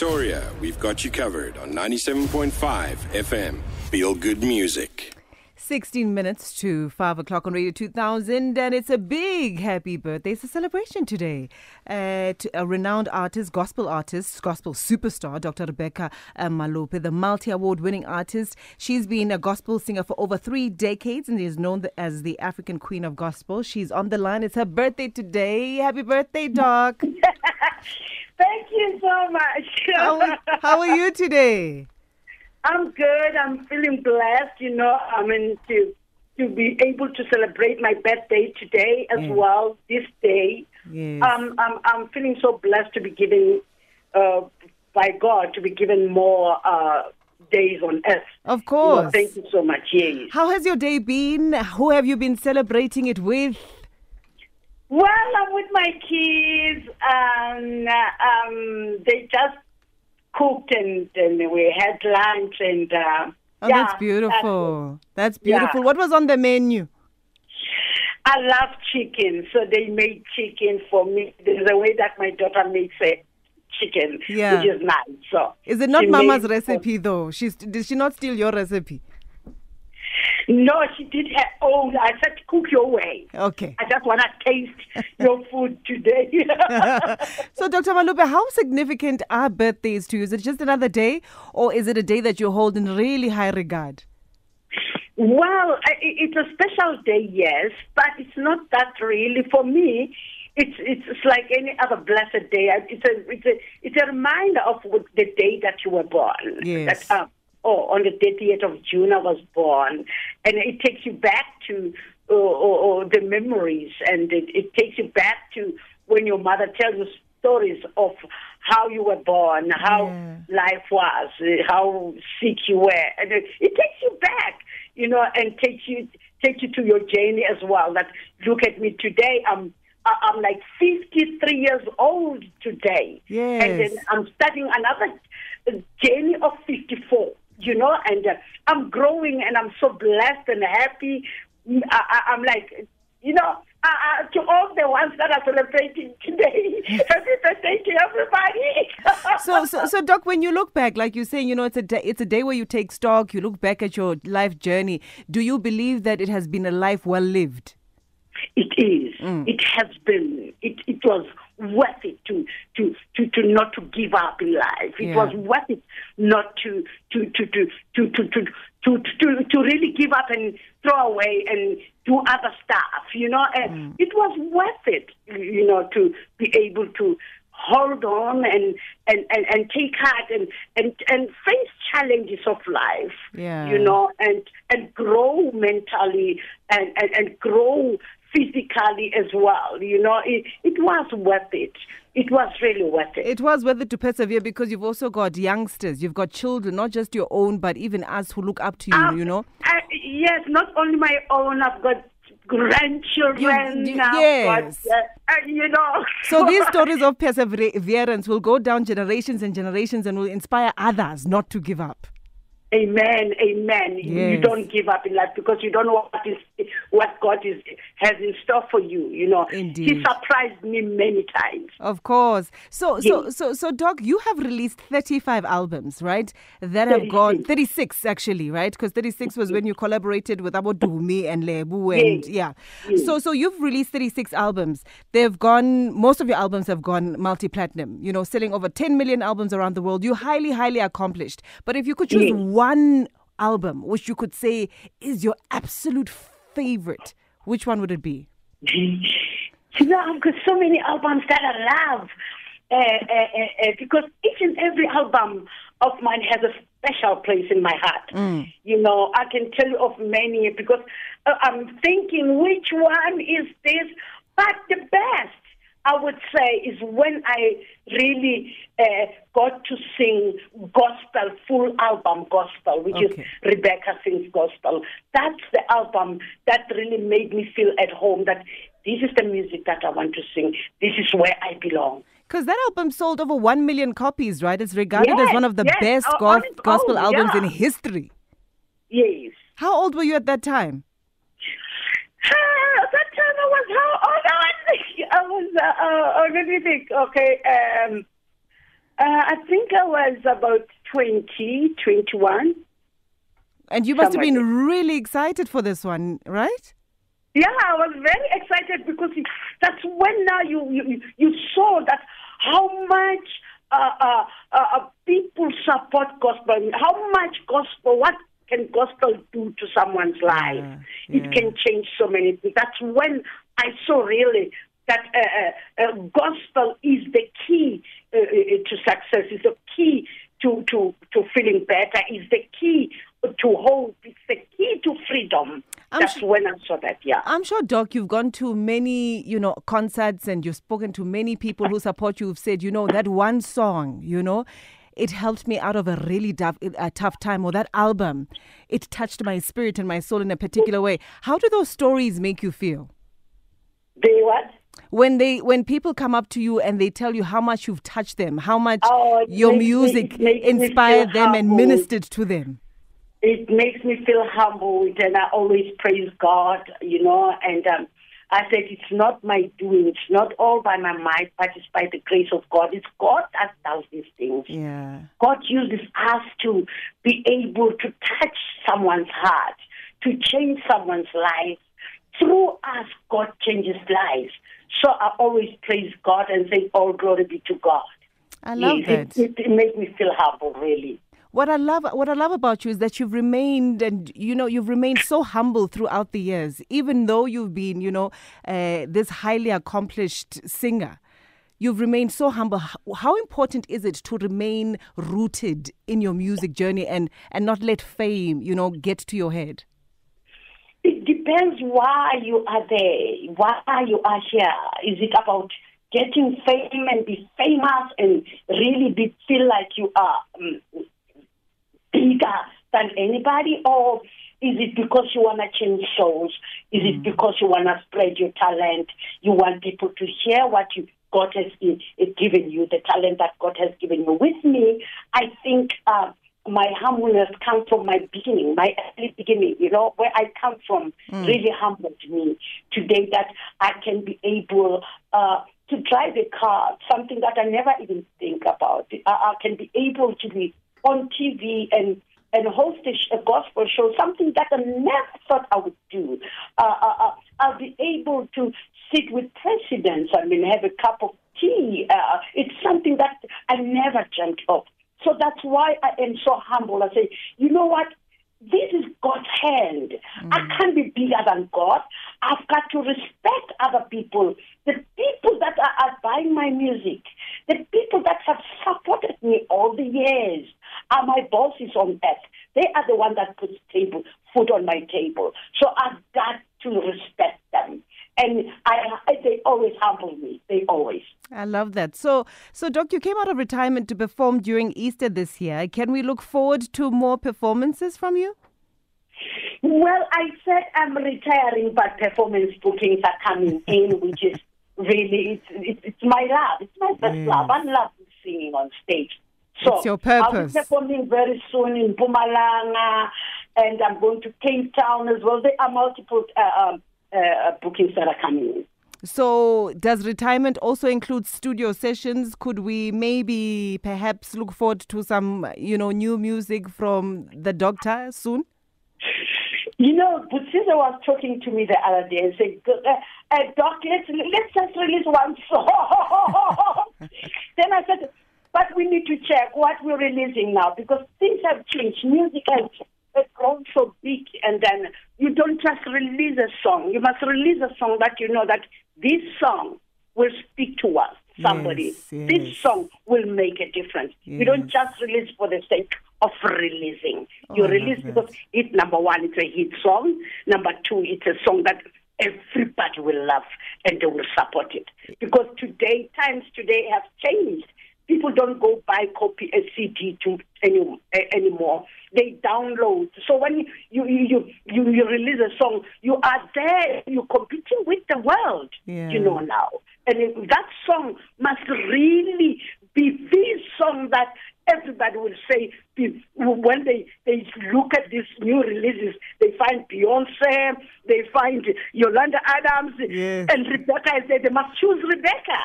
Pretoria, we've got you covered on 97.5 FM. Feel good music. 16 minutes to 5 o'clock on Radio 2000, and it's a big happy birthday. It's a celebration today uh, to a renowned artist, gospel artist, gospel superstar, Dr. Rebecca uh, Malope, the multi award winning artist. She's been a gospel singer for over three decades and is known as the African Queen of Gospel. She's on the line. It's her birthday today. Happy birthday, Doc. Thank you so much. how, how are you today? I'm good. I'm feeling blessed. You know, I mean to to be able to celebrate my birthday today as Mm. well. This day, Yes. um, I'm I'm feeling so blessed to be given uh, by God to be given more uh, days on earth. of You know, course. thank you so much. Yes. How has your day been? Who have you been celebrating it with? Well, I'm with my kids, and um, they just cooked and, and we had lunch and. Uh, Oh, yeah, that's beautiful. That's yeah. beautiful. What was on the menu? I love chicken, so they made chicken for me. There's a way that my daughter makes a chicken, Yeah. which is nice. So Is it not Mama's recipe though? She's did she not steal your recipe? No, she did her own. I said, cook your way. Okay. I just want to taste your food today. so, Dr. Malope, how significant are birthdays to you? Is it just another day, or is it a day that you hold in really high regard? Well, it's a special day, yes, but it's not that really for me. It's it's, it's like any other blessed day. It's a it's a it's a reminder of the day that you were born. Yes. That, um, oh, on the 30th of June I was born, and it takes you back to uh, or, or the memories, and it, it takes you back to when your mother tells you stories of how you were born, how life was, how sick you were, and it, it takes you back, you know, and takes you takes you to your journey as well. That look at me today, I'm I'm like 53 years old today, Yes. and then I'm starting another journey of 54. You know, and uh, I'm growing, and I'm so blessed and happy. Mm, I, I'm like, you know, uh, to all the ones that are celebrating today, happy birthday to everybody. So, so, so, Doc, when you look back, like you're saying, you know, it's a day, it's a day where you take stock. You look back at your life journey. Do you believe that it has been a life well lived? It is. It has been. It, it was worth it to, to, to, to not to give up in life. It Yeah. was worth it not to to to to to to to, to, to, to really give up and throw away and do other stuff. You know, and it was worth it. You know, to be able to hold on and and, and, and take heart and, and and face challenges of life. Yeah. You know, and and grow mentally and, and, and grow physically as well. You know, it, it was worth it. It was really worth it. It was worth it to persevere because you've also got youngsters, you've got children, not just your own, but even us who look up to you. Um, you know. I, yes, not only my own. I've got grandchildren. You- you- yes. got, uh, uh, you know. So these stories of perseverance will go down generations and generations and will inspire others not to give up. Amen, amen. You don't give up in life because you don't know what is what God is has in store for you. You know, Indeed. He surprised me many times. Of course. So so Yes. so so Doc, you have released 35 albums, right? That have gone 36 actually, right? Because 36 was when you collaborated with Abodumi and Lebu and Yes. yeah. Yes. So so you've released 36 albums. They've gone most of your albums have gone multi-platinum, you know, selling over 10 million albums around the world. You're highly highly accomplished. But if you could choose Yes. One album which you could say is your absolute favorite, which one would it be? You know, I've got so many albums that I love uh, uh, uh, uh, because each and every album of mine has a special place in my heart. You know, I can tell you of many because uh, I'm thinking which one is this, but the best. I would say is when I really uh, got to sing gospel, full album gospel, which Okay. is Rebecca sings gospel. That's the album that really made me feel at home. That this is the music that I want to sing. This is where I belong. Because that album sold over 1 million copies, right? It's regarded as one of the yes, best go- on gospel own, albums in history. Yes. How old were you at that time? Ah, that time I was how old? I was, I was uh, uh, uh, let me think. Okay. Um, I think I was about 20, 21. And you must have been really excited for this one, right? Yeah, I was very excited because it, that's when now you, you you saw that how much uh, uh, uh, people support gospel, how much gospel, what can gospel do to someone's life? Yeah, It can change so many things. That's when I saw really that uh, uh, uh, gospel is the key uh, uh, to success, is the key to, to, to feeling better, is the key to hope, it's the key to freedom. I'm That's su- when I saw that, yeah. I'm sure, Doc, you've gone to many, you know, concerts and you've spoken to many people who support you who've said, you know, that one song, you know, it helped me out of a really tough, a tough time, or that album, it touched my spirit and my soul in a particular way. How do those stories make you feel? They what? When they, when people come up to you and they tell you how much you've touched them, how much Oh, your makes music makes inspired them and ministered to them. It makes me feel humbled, and I always praise God, you know. And um, I said, it's not my doing, it's not all by my might, but it's by the grace of God. It's God that does these things. Yeah. God uses us to be able to touch someone's heart, to change someone's life. Through us, God changes lives. So I always praise God and say, all glory be to God. I love Yes, that. It, it, it makes me feel humble, really. What I love, what I love about you is that you've remained, and you know, you've remained so humble throughout the years, even though you've been, you know, uh, this highly accomplished singer. You've remained so humble. How- How important is it to remain rooted in your music journey and and not let fame, you know, get to your head? It depends why you are there, why you are here. Is it about getting fame and be famous and really be, feel like you are um, bigger than anybody, or is it because you want to change souls? Is it because you want to spread your talent? You want people to hear what you God has given you, the talent that God has given you. With me, I think. Uh, my humbleness comes from my beginning, my early beginning, you know, where I come from really humbled me today that I can be able uh, to drive a car, something that I never even think about. I, I can be able to be on TV and and host a, a gospel show, something that I never thought I would do. Uh, uh, uh, I'll be able to sit with presidents, I mean, have a cup of tea. Uh, it's something that I never dreamt of. So that's why I am so humble. I say, you know what? This is God's hand. I mm. can't be bigger than God. I've got to respect other people. The people that are, are buying my music, the people that have supported me all the years, are my bosses on earth. They are the one that puts table food on my table. So I've got to respect them. And I, they always humble me. They always. I love that. So, so Doc, you came out of retirement to perform during Easter this year. Can we look forward to more performances from you? Well, I said I'm retiring, but performance bookings are coming in, which is really it's, it's, it's my love. It's my first love. I love singing on stage. So It's your I'll be performing very soon in Mpumalanga, and I'm going to Cape Town as well. There are multiple uh, um, uh, bookings that are coming in. So, does retirement also include studio sessions? Could we maybe perhaps look forward to some, you know, new music from the doctor soon? You know, Butsiza was talking to me the other day and said, "Go- uh, uh, Doc, let's, let's just release one song. then I said, but we need to check what we're releasing now because things have changed. Music has has grown so big, and then you don't just release a song. You must release a song that you know that this song will speak to us, somebody. Yes, This song will make a difference. You don't just release for the sake of releasing. you Oh, I release because it number one, it's a hit song. Number two, it's a song that everybody will love and they will support it. Because today, times today have changed. People don't go buy copy a CD to any, anymore. They download. So when you you, you you release a song, you are there. You're competing with the world. Yeah. You know now, and that song must really be the song that everybody will say when they, they look at these new releases, they find Beyonce, they find Yolanda Adams, and Rebecca is there. They must choose Rebecca.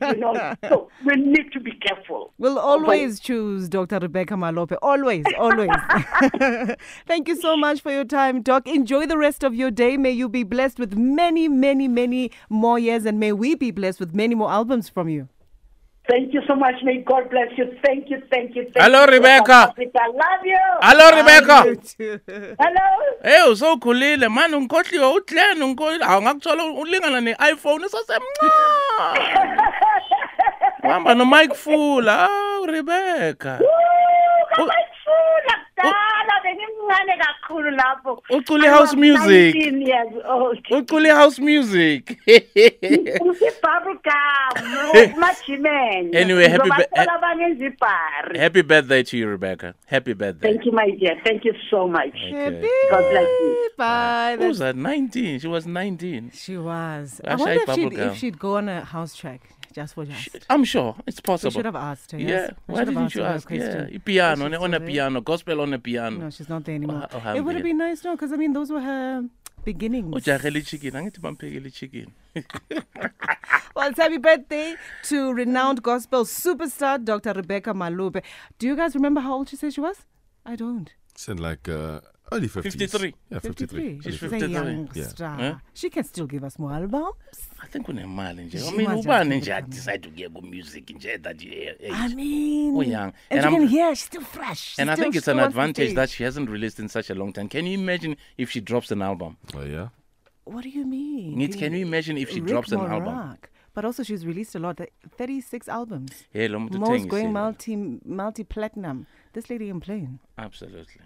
You know, so we need to be careful. We'll always choose Dr. Rebecca Malope. Always, always. Thank you so much for your time, Doc. Enjoy the rest of your day. May you be blessed with many, many, many more years, and may we be blessed with many more albums from you. Thank you so much. May God bless you. Thank you, thank you, thank Hello, you. Rebecca. I love you. Hello Rebecca. You too. Hello. Hey usowukhulile mani ungikhohliwe uhleni ungikhohliwe awu ngakuthola ulingana ne-iphone esasemncane uhamba nomike fula awu rebecca Kabayifuna kudala bengimncane kakhulu lapho. Ucula I i-house was music. 19 years old. ucula i-house music Usibhabugam, uMajimen. Anyway, happy ba- Ngizobathola happy birthday to you rebecca happy birthday Thank you, my dear. Thank you so much. Happy. God bless you. Bye. Who was that 19 she was 19 She was. Ah, I wonder if she'd, if she'd go on a house track just for just. i'm sure it's We possible should have asked her. yeah Yes. We why should didn't asked you ask yeah piano Is she on a piano gospel on a piano No, she's not there anymore. Oh, it would hambile. have been nice, no, because I mean, those were her beginnings. ujahele chicken angithi bamphekele chicken Well, it's happy birthday to renowned gospel superstar Dr. Rebecca Malope. Do you guys remember how old she said she was? I don't. Said like uh, early 50s. 53. Yeah, 53. She's She's 53. a young Yeah. star. Huh? She can still give us more albums. I think kunemali nje. She I mean, must ubani have nje become- decide ukuye ku music nje at that age. I mean, Oh, young. And, And you I'm- can hear she's still fresh. She's and I think it's an advantage that she hasn't released in such a long time. Can you imagine if she drops an album? Oh, yeah. What do you mean? Ngithi, can you imagine if she Rick drops an album? Morak. But also, she's released a lot. 36 albums. Hey, lo muntu Most going multi multi platinum. This lady ain't playing. Absolutely.